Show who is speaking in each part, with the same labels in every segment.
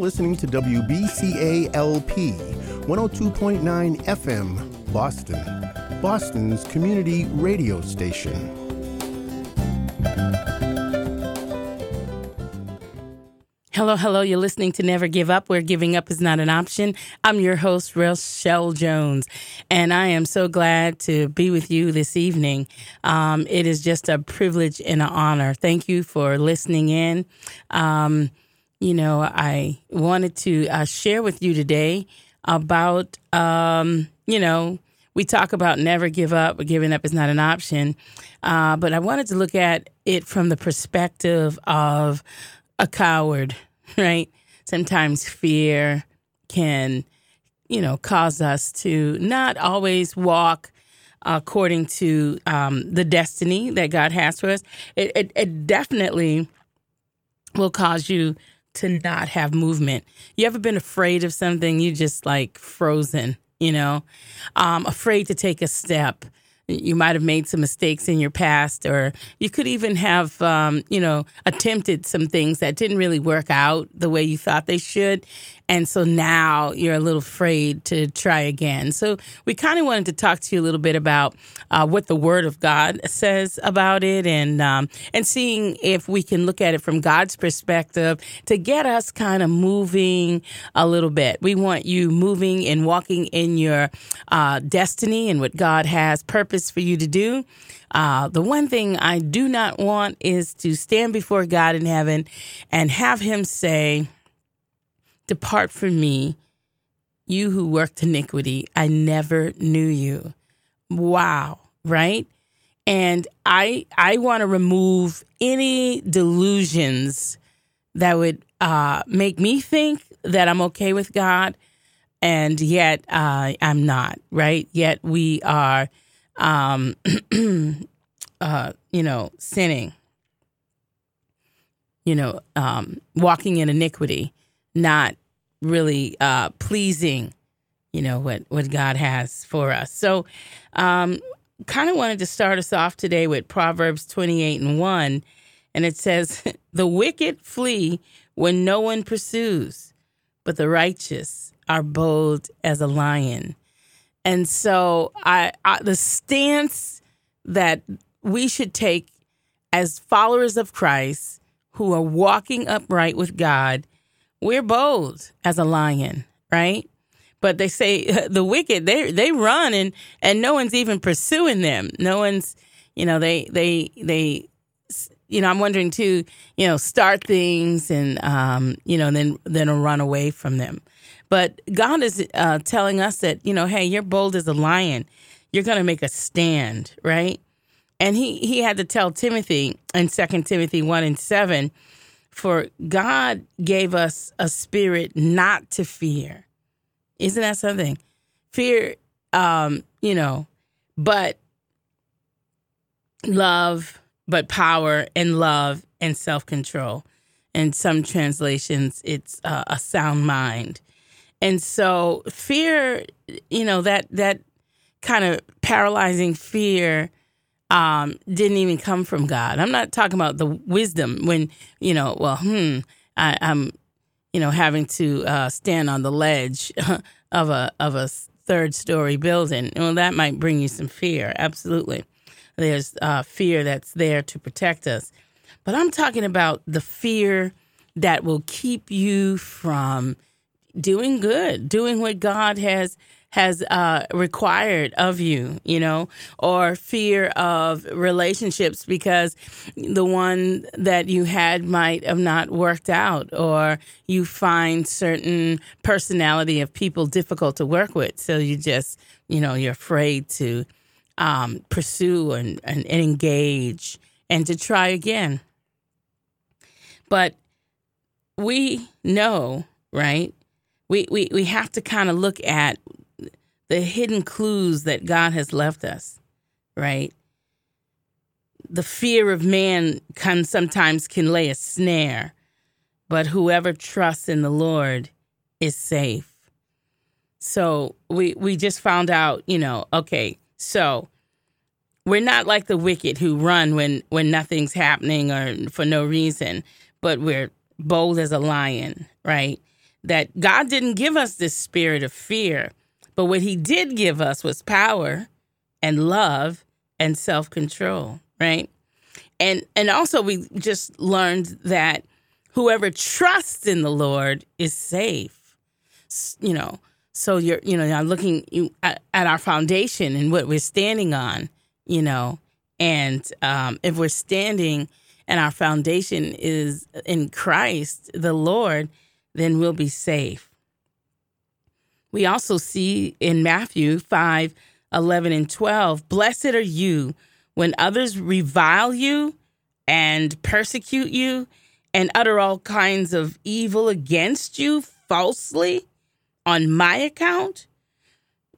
Speaker 1: listening to WBCA LP 102.9 FM, Boston, Boston's community radio station.
Speaker 2: Hello, hello. You're listening to Never Give Up, where giving up is not an option. I'm your host, Rochelle Jones, and I am so glad to be with you this evening. Um, it is just a privilege and an honor. Thank you for listening in. Um, you know, I wanted to uh, share with you today about, um, you know, we talk about never give up, but giving up is not an option. Uh, but I wanted to look at it from the perspective of a coward right? Sometimes fear can, you know, cause us to not always walk according to um, the destiny that God has for us. It, it, it definitely will cause you to not have movement. You ever been afraid of something? You just like frozen, you know, um, afraid to take a step you might have made some mistakes in your past, or you could even have, um, you know, attempted some things that didn't really work out the way you thought they should. And so now you're a little afraid to try again. So we kind of wanted to talk to you a little bit about uh, what the Word of God says about it, and um, and seeing if we can look at it from God's perspective to get us kind of moving a little bit. We want you moving and walking in your uh, destiny and what God has purpose for you to do. Uh, the one thing I do not want is to stand before God in heaven and have Him say Depart from me, you who worked iniquity. I never knew you. Wow, right? And I I want to remove any delusions that would uh, make me think that I'm okay with God, and yet uh, I'm not. Right? Yet we are, um, uh, you know, sinning. You know, um, walking in iniquity, not really uh, pleasing, you know, what, what God has for us. So, um, kind of wanted to start us off today with Proverbs 28 and 1. And it says, The wicked flee when no one pursues, but the righteous are bold as a lion. And so, I, I the stance that we should take as followers of Christ who are walking upright with God we're bold as a lion, right? But they say the wicked they they run and and no one's even pursuing them. No one's you know they they they you know I'm wondering too you know start things and um you know then then run away from them. But God is uh, telling us that you know hey you're bold as a lion. You're going to make a stand, right? And he he had to tell Timothy in Second Timothy one and seven for God gave us a spirit not to fear. Isn't that something? Fear, um, you know, but love, but power and love and self control. In some translations, it's uh, a sound mind. And so fear, you know, that that kind of paralyzing fear um, didn't even come from God. I'm not talking about the wisdom when, you know, well, hmm, I, am you know, having to uh, stand on the ledge of a of a third story building. Well, that might bring you some fear. Absolutely, there's uh, fear that's there to protect us, but I'm talking about the fear that will keep you from doing good, doing what God has has uh, required of you, you know, or fear of relationships because the one that you had might have not worked out, or you find certain personality of people difficult to work with. So you just, you know, you're afraid to um, pursue and, and, and engage and to try again. But we know, right? We, we, we have to kind of look at the hidden clues that God has left us, right? The fear of man can sometimes can lay a snare, but whoever trusts in the Lord is safe. So we we just found out, you know, okay, so we're not like the wicked who run when when nothing's happening or for no reason, but we're bold as a lion, right? that God didn't give us this spirit of fear, but what he did give us was power and love and self-control, right? And and also we just learned that whoever trusts in the Lord is safe. You know, so you're you know, I'm looking at, at our foundation and what we're standing on, you know, and um, if we're standing and our foundation is in Christ, the Lord, then we'll be safe. We also see in Matthew 5 11 and 12, blessed are you when others revile you and persecute you and utter all kinds of evil against you falsely on my account.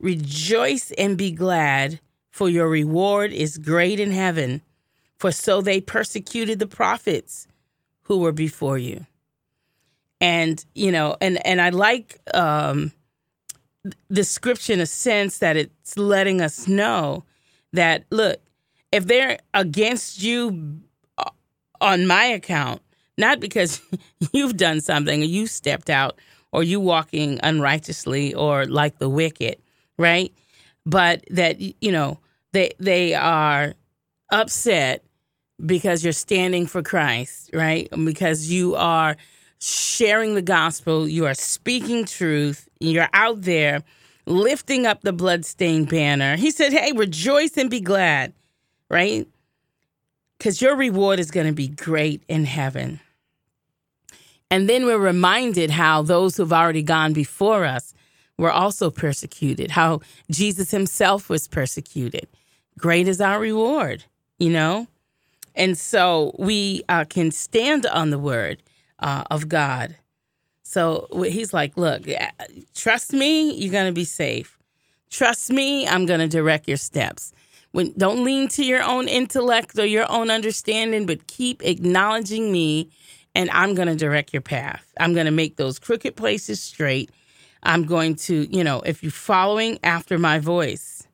Speaker 2: Rejoice and be glad, for your reward is great in heaven, for so they persecuted the prophets who were before you and you know and and i like um in a sense that it's letting us know that look if they're against you uh, on my account not because you've done something or you stepped out or you walking unrighteously or like the wicked right? But that you know they they are upset because you're standing for Christ right? Because you are sharing the gospel, you are speaking truth, you're out there lifting up the bloodstained banner. He said, Hey, rejoice and be glad, right? Because your reward is going to be great in heaven. And then we're reminded how those who've already gone before us were also persecuted, how Jesus himself was persecuted. Great is our reward, you know? And so we uh, can stand on the word uh, of God. So he's like, look, trust me, you're going to be safe. Trust me, I'm going to direct your steps. When, don't lean to your own intellect or your own understanding, but keep acknowledging me, and I'm going to direct your path. I'm going to make those crooked places straight. I'm going to, you know, if you're following after my voice.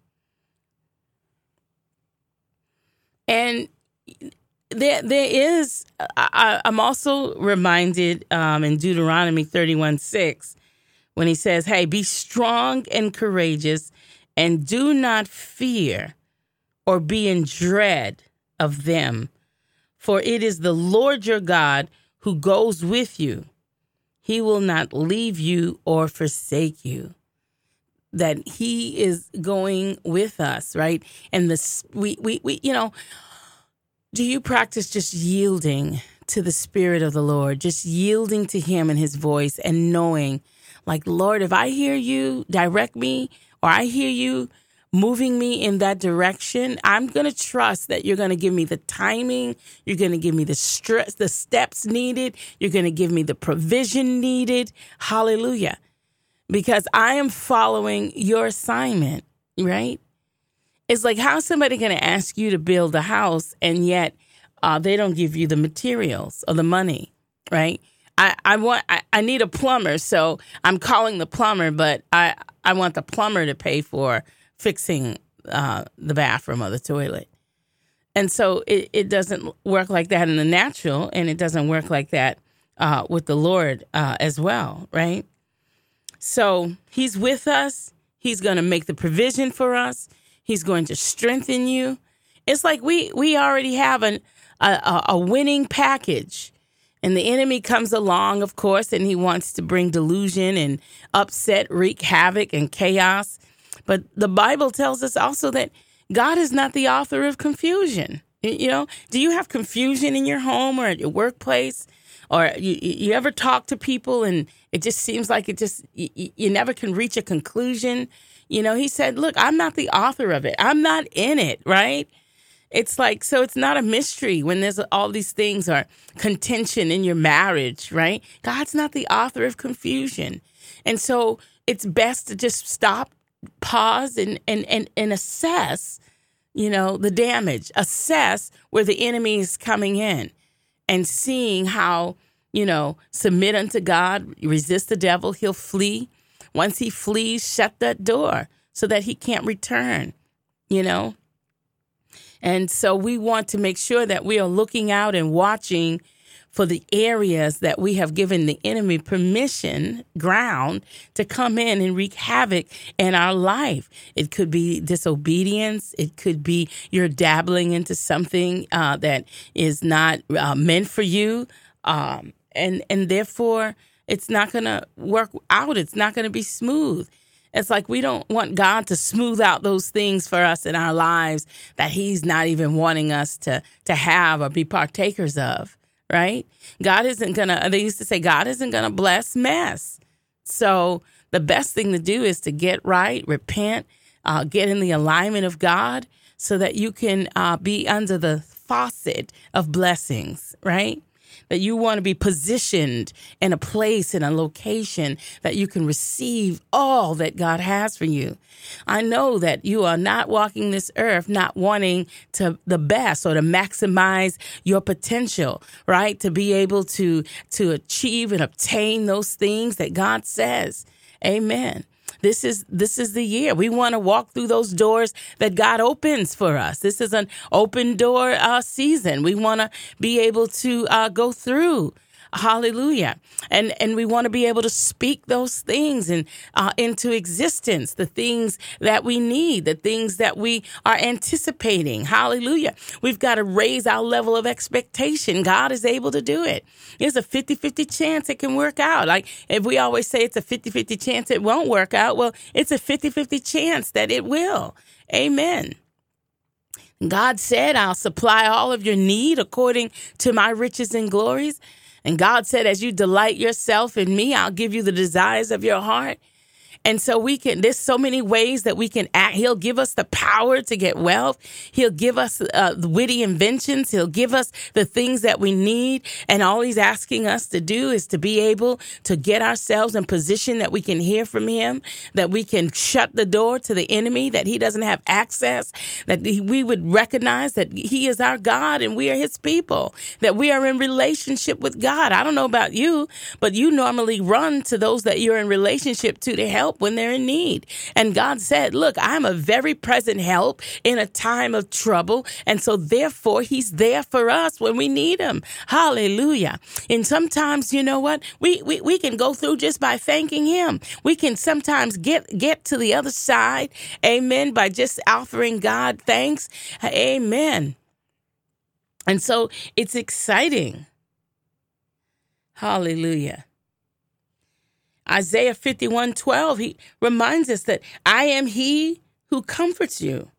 Speaker 2: And there there is I, am also reminded um, in Deuteronomy 31 6 when he says, Hey, be strong and courageous and do not fear or be in dread of them, for it is the Lord your God who goes with you. He will not leave you or forsake you. That he is going with us, right? And this we we we you know do you practice just yielding to the Spirit of the Lord, just yielding to Him and His voice and knowing, like, Lord, if I hear you direct me or I hear you moving me in that direction, I'm going to trust that you're going to give me the timing, you're going to give me the stress, the steps needed, you're going to give me the provision needed. Hallelujah. Because I am following your assignment, right? It's like how's somebody going to ask you to build a house and yet uh, they don't give you the materials or the money, right? I, I want I, I need a plumber, so I'm calling the plumber, but I I want the plumber to pay for fixing uh, the bathroom or the toilet. And so it, it doesn't work like that in the natural, and it doesn't work like that uh, with the Lord uh, as well, right? So He's with us. He's going to make the provision for us. He's going to strengthen you. It's like we we already have an, a, a winning package. And the enemy comes along, of course, and he wants to bring delusion and upset, wreak havoc and chaos. But the Bible tells us also that God is not the author of confusion. You know, do you have confusion in your home or at your workplace? Or you, you ever talk to people and it just seems like it just, you, you never can reach a conclusion? You know, he said, Look, I'm not the author of it, I'm not in it, right? It's like, so it's not a mystery when there's all these things are contention in your marriage, right? God's not the author of confusion. And so it's best to just stop, pause, and, and, and, and assess, you know, the damage, assess where the enemy is coming in and seeing how, you know, submit unto God, resist the devil, he'll flee. Once he flees, shut that door so that he can't return, you know? And so we want to make sure that we are looking out and watching for the areas that we have given the enemy permission, ground to come in and wreak havoc in our life. It could be disobedience. It could be you're dabbling into something uh, that is not uh, meant for you. Um, and, and therefore, it's not going to work out. It's not going to be smooth. It's like we don't want God to smooth out those things for us in our lives that He's not even wanting us to to have or be partakers of, right? God isn't gonna. They used to say God isn't gonna bless mess. So the best thing to do is to get right, repent, uh, get in the alignment of God, so that you can uh, be under the faucet of blessings, right? That you want to be positioned in a place, in a location that you can receive all that God has for you. I know that you are not walking this earth not wanting to the best or to maximize your potential, right? To be able to to achieve and obtain those things that God says. Amen this is this is the year we want to walk through those doors that God opens for us. This is an open door uh, season. We want to be able to uh, go through Hallelujah. And and we want to be able to speak those things and uh, into existence, the things that we need, the things that we are anticipating. Hallelujah. We've got to raise our level of expectation. God is able to do it. There's a 50-50 chance it can work out. Like if we always say it's a 50-50 chance it won't work out, well, it's a 50-50 chance that it will. Amen. God said, I'll supply all of your need according to my riches and glories. And God said, as you delight yourself in me, I'll give you the desires of your heart. And so we can, there's so many ways that we can act. He'll give us the power to get wealth. He'll give us uh, witty inventions. He'll give us the things that we need. And all he's asking us to do is to be able to get ourselves in position that we can hear from him, that we can shut the door to the enemy, that he doesn't have access, that we would recognize that he is our God and we are his people, that we are in relationship with God. I don't know about you, but you normally run to those that you're in relationship to to help when they're in need. And God said, Look, I'm a very present help in a time of trouble. And so, therefore, He's there for us when we need Him. Hallelujah. And sometimes, you know what? We, we, we can go through just by thanking Him. We can sometimes get, get to the other side. Amen. By just offering God thanks. Amen. And so it's exciting. Hallelujah. Isaiah 51 12, he reminds us that I am he who comforts you.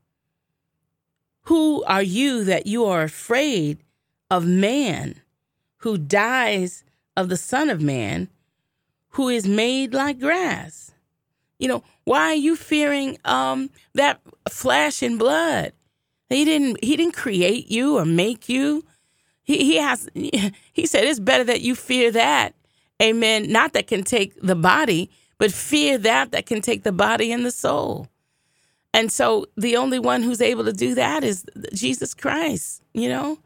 Speaker 2: Who are you that you are afraid of man who dies of the Son of Man who is made like grass? You know, why are you fearing um, that flesh and blood? He didn't he didn't create you or make you. He he has he said it's better that you fear that Amen. Not that can take the body, but fear that that can take the body and the soul. And so the only one who's able to do that is Jesus Christ, you know?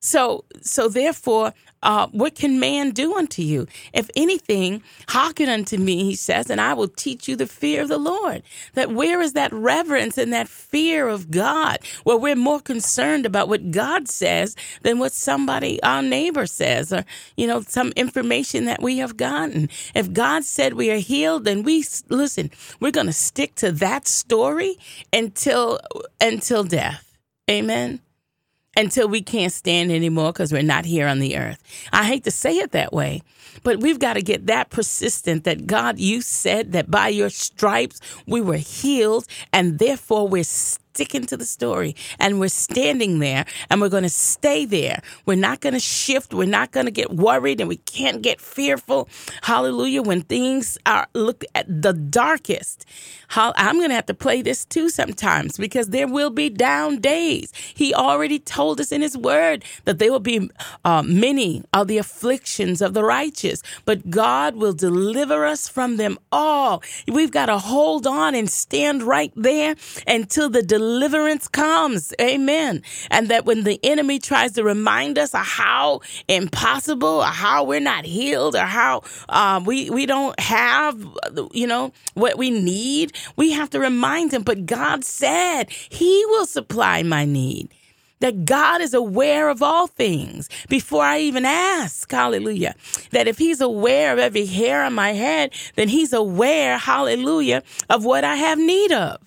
Speaker 2: So, so therefore, uh, what can man do unto you? If anything, hearken unto me, he says, and I will teach you the fear of the Lord. That where is that reverence and that fear of God? Where we're more concerned about what God says than what somebody, our neighbor says, or, you know, some information that we have gotten. If God said we are healed, then we, listen, we're going to stick to that story until, until death. Amen until we can't stand anymore because we're not here on the earth. I hate to say it that way, but we've got to get that persistent that God, you said that by your stripes we were healed and therefore we're sticking to the story and we're standing there and we're going to stay there. We're not going to shift. We're not going to get worried and we can't get fearful. Hallelujah. When things are look at the darkest. I'm going to have to play this too sometimes because there will be down days. He already told us in his word that there will be uh, many of the afflictions of the righteous, but God will deliver us from them all. We've got to hold on and stand right there until the deliverance deliverance comes. Amen. And that when the enemy tries to remind us of how impossible or how we're not healed or how uh, we, we don't have, you know, what we need, we have to remind him. But God said he will supply my need. that God is aware of all things before I even ask. Hallelujah. That if He's aware of every hair on my head, then He's aware, hallelujah, of what I have need of.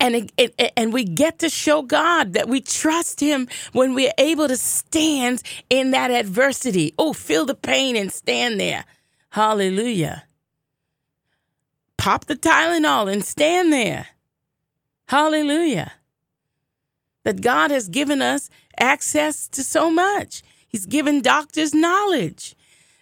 Speaker 2: And, it, it, and we get to show God that we trust Him when we're able to stand in that adversity. Oh, feel the pain and stand there. Hallelujah. Pop the Tylenol and stand there. Hallelujah. That God has given us access to so much. He's given doctors knowledge.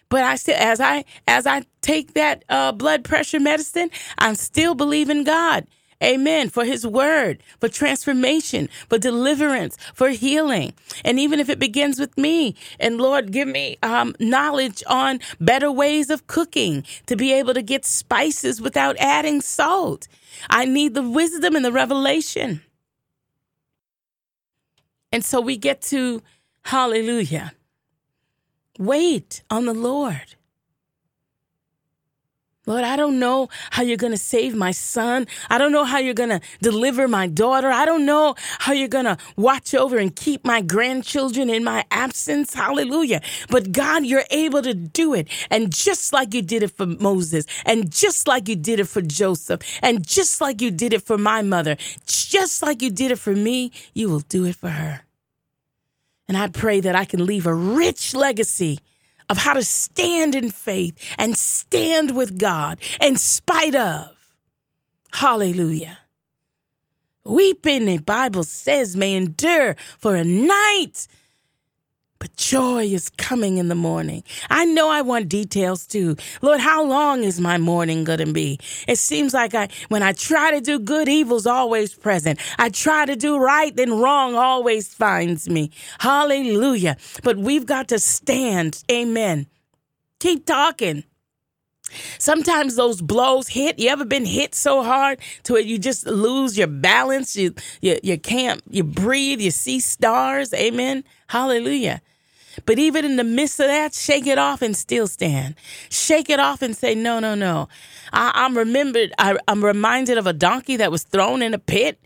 Speaker 2: But I still, as I as I take that uh, blood pressure medicine, I'm still believing God. Amen. For his word, for transformation, for deliverance, for healing. And even if it begins with me, and Lord, give me um, knowledge on better ways of cooking to be able to get spices without adding salt. I need the wisdom and the revelation. And so we get to, hallelujah, wait on the Lord. Lord, I don't know how you're going to save my son. I don't know how you're going to deliver my daughter. I don't know how you're going to watch over and keep my grandchildren in my absence. Hallelujah. But God, you're able to do it. And just like you did it for Moses, and just like you did it for Joseph, and just like you did it for my mother, just like you did it for me, you will do it for her. And I pray that I can leave a rich legacy of how to stand in faith and stand with God in spite of. Hallelujah. Weeping, the Bible says, may endure for a night, but joy is coming in the morning. I know I want details too. Lord, how long is my morning going to be? It seems like I, when I try to do good, evil's always present. I try to do right, then wrong always finds me. Hallelujah. But we've got to stand. Amen. Keep talking. Sometimes those blows hit. You ever been hit so hard to where you just lose your balance? You, you, you can't, you breathe, you see stars. Amen. Hallelujah. But even in the midst of that, shake it off and still stand. Shake it off and say, no, no, no. I, am remembered, I, I'm reminded of a donkey that was thrown in a pit.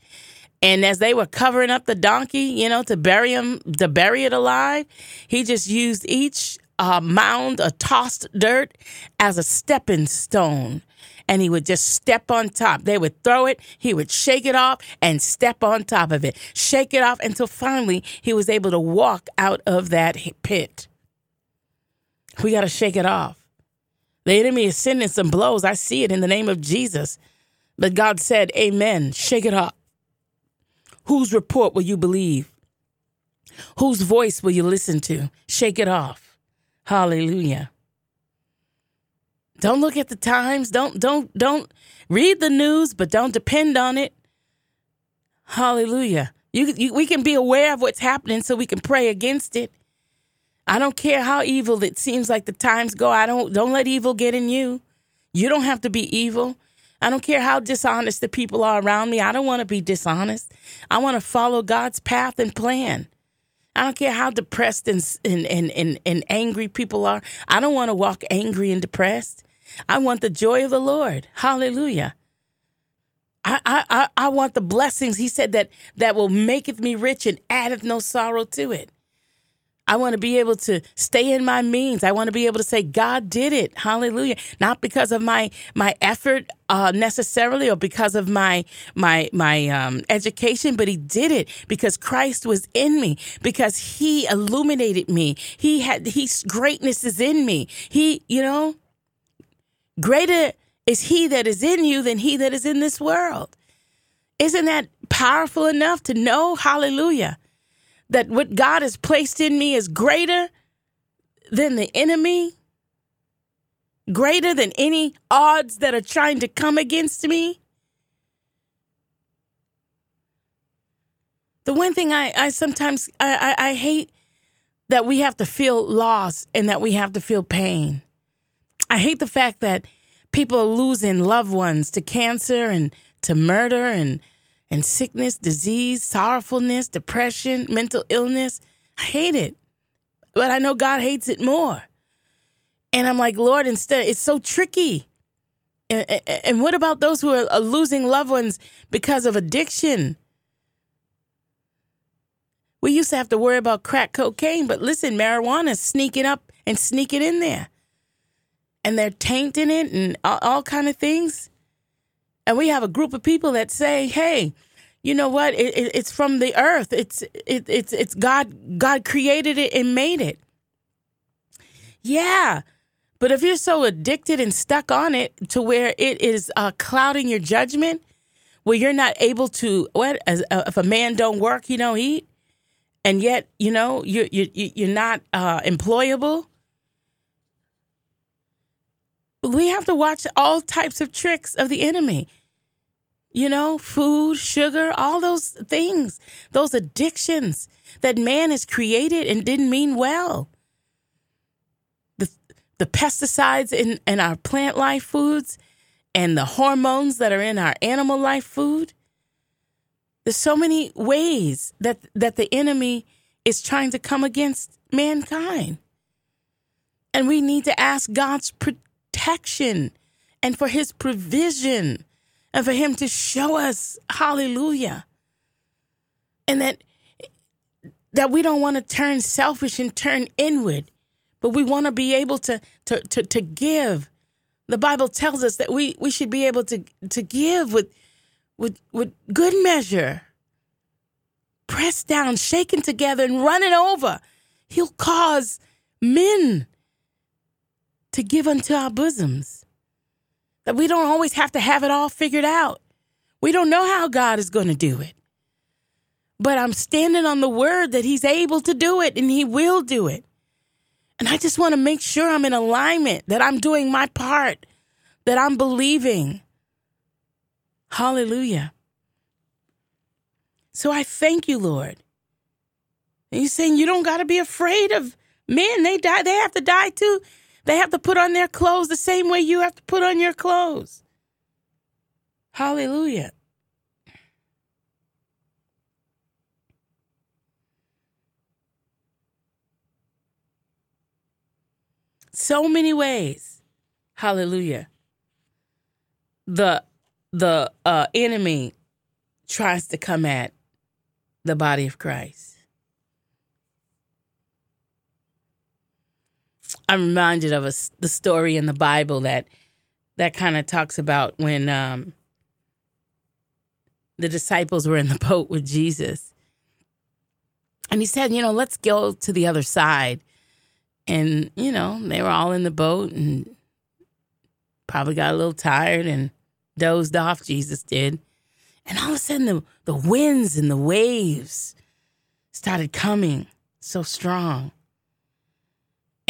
Speaker 2: And as they were covering up the donkey, you know, to bury him, to bury it alive, he just used each uh, mound of tossed dirt as a stepping stone. And he would just step on top. They would throw it, he would shake it off and step on top of it, shake it off until finally he was able to walk out of that pit. We got to shake it off. The enemy is sending some blows. I see it in the name of Jesus. But God said, Amen. Shake it off. Whose report will you believe? Whose voice will you listen to? Shake it off. Hallelujah. Don't look at the times. Don't don't don't read the news, but don't depend on it. Hallelujah. You, you, we can be aware of what's happening so we can pray against it. I don't care how evil it seems like the times go. I don't don't let evil get in you. You don't have to be evil. I don't care how dishonest the people are around me. I don't want to be dishonest. I want to follow God's path and plan. I don't care how depressed and, and, and, and, and angry people are. I don't want to walk angry and depressed. I want the joy of the Lord. Hallelujah. I, I, I want the blessings. He said that that will maketh me rich and addeth no sorrow to it. I want to be able to stay in my means. I want to be able to say, God did it. Hallelujah. Not because of my, my effort, uh, necessarily or because of my, my, my, um, education, but he did it because Christ was in me, because he illuminated me. He had, he's greatness is in me. He, you know, greater is he that is in you than he that is in this world. Isn't that powerful enough to know? Hallelujah that what God has placed in me is greater than the enemy, greater than any odds that are trying to come against me. The one thing I, I sometimes I, I, I hate that we have to feel loss and that we have to feel pain. I hate the fact that people are losing loved ones to cancer and to murder and and sickness, disease, sorrowfulness, depression, mental illness. I hate it. But I know God hates it more. And I'm like, Lord, instead, it's so tricky. And, and what about those who are losing loved ones because of addiction? We used to have to worry about crack cocaine, but listen, marijuana's sneaking up and sneaking in there. And they're tainting it and all, all kind of things. And we have a group of people that say, hey, you know what? It, it, it's from the earth. It's it, it's it's God. God created it and made it. Yeah, but if you're so addicted and stuck on it to where it is uh, clouding your judgment, where you're not able to what? As uh, if a man don't work, he don't eat, and yet you know you you you're not uh, employable. We have to watch all types of tricks of the enemy you know, food, sugar, all those things, those addictions that man has created and didn't mean well. The, the pesticides in, in our plant life foods and the hormones that are in our animal life food. There's so many ways that, that the enemy is trying to come against mankind. And we need to ask God's protection and for his provision and for him to show us hallelujah and that that we don't want to turn selfish and turn inward but we want to be able to to to, to give. The bible tells us that we we should be able to to give with with with good measure pressed down shaken together and running over. He'll cause men to give unto our bosoms that we don't always have to have it all figured out. We don't know how God is going to do it. But I'm standing on the word that He's able to do it and He will do it. And I just want to make sure I'm in alignment, that I'm doing my part, that I'm believing. Hallelujah. So I thank you, Lord. And He's saying you don't got to be afraid of men. They die, they have to die too. They have to put on their clothes the same way you have to put on your clothes. Hallelujah. So many ways. Hallelujah. The the uh, enemy tries to come at the body of Christ. I'm reminded of a, the story in the Bible that that kind of talks about when um, the disciples were in the boat with Jesus. And he said, you know, let's go to the other side. And, you know, they were all in the boat and probably got a little tired and dozed off, Jesus did. And all of a sudden, the, the winds and the waves started coming so strong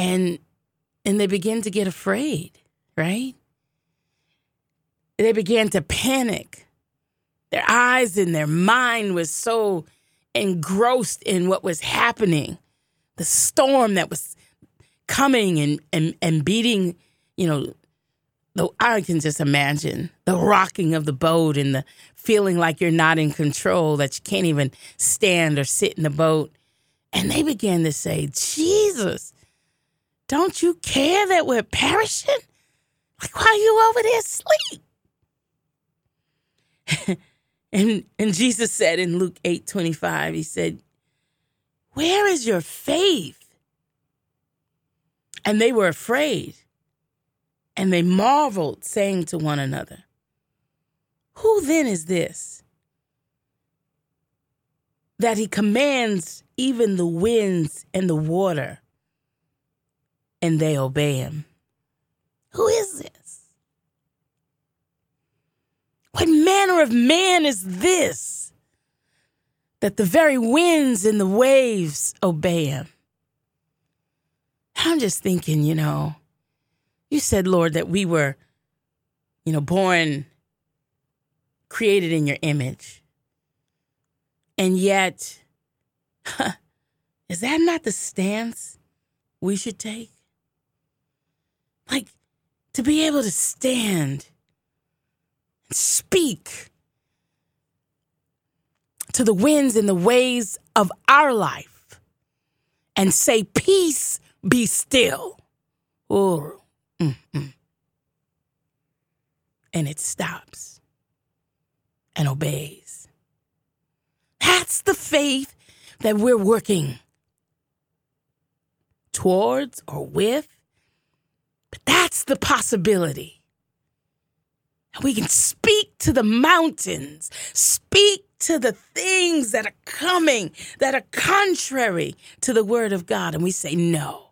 Speaker 2: and and they begin to get afraid, right? They began to panic. Their eyes and their mind was so engrossed in what was happening. The storm that was coming and and, and beating, you know, the, I can just imagine the rocking of the boat and the feeling like you're not in control, that you can't even stand or sit in the boat. And they began to say, Jesus, don't you care that we're perishing? Like, why are you over there asleep? and and Jesus said in Luke 8 25, he said, Where is your faith? And they were afraid. And they marveled, saying to one another, Who then is this? That he commands even the winds and the water, and they obey him. Who is this? What manner of man is this that the very winds and the waves obey him? I'm just thinking, you know, you said, Lord, that we were, you know, born, created in your image. And yet, huh, is that not the stance we should take? Like to be able to stand and speak to the winds and the waves of our life and say, Peace, be still. Oh, mm-mm. And it stops and obeys. That's the faith that we're working towards or with. But that's the possibility. And we can speak to the mountains, speak to the things that are coming that are contrary to the word of God. And we say, no.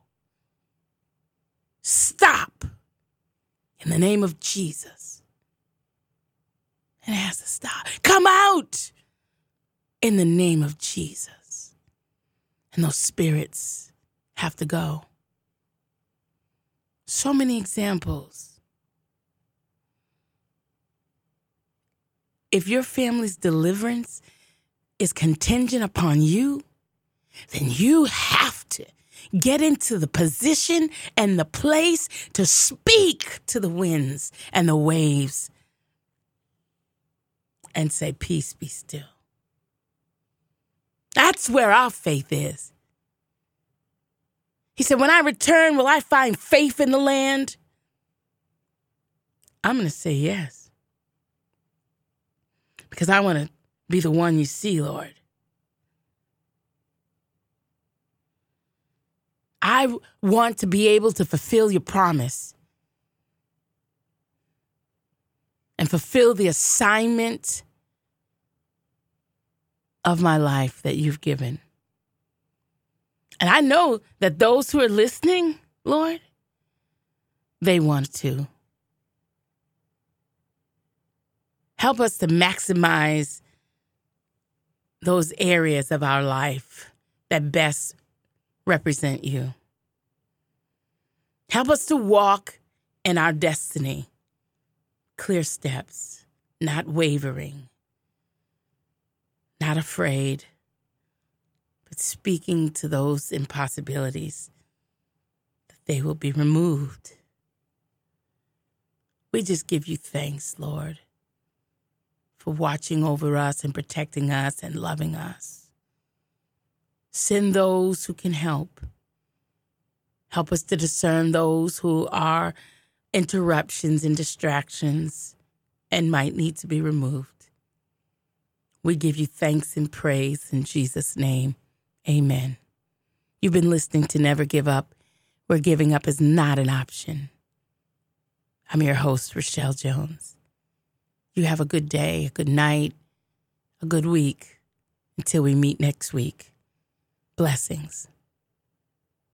Speaker 2: Stop in the name of Jesus. And it has to stop. Come out in the name of Jesus. And those spirits have to go. So many examples. If your family's deliverance is contingent upon you, then you have to get into the position and the place to speak to the winds and the waves and say, Peace be still. That's where our faith is. He said, When I return, will I find faith in the land? I'm going to say yes. Because I want to be the one you see, Lord. I want to be able to fulfill your promise and fulfill the assignment of my life that you've given. And I know that those who are listening, Lord, they want to. Help us to maximize those areas of our life that best represent you. Help us to walk in our destiny, clear steps, not wavering, not afraid, speaking to those impossibilities that they will be removed. We just give you thanks, Lord, for watching over us and protecting us and loving us. Send those who can help. Help us to discern those who are interruptions and distractions and might need to be removed. We give you thanks and praise in Jesus' name. Amen. You've been listening to Never Give Up, where giving up is not an option. I'm your host, Rochelle Jones. You have a good day, a good night, a good week until we meet next week. Blessings.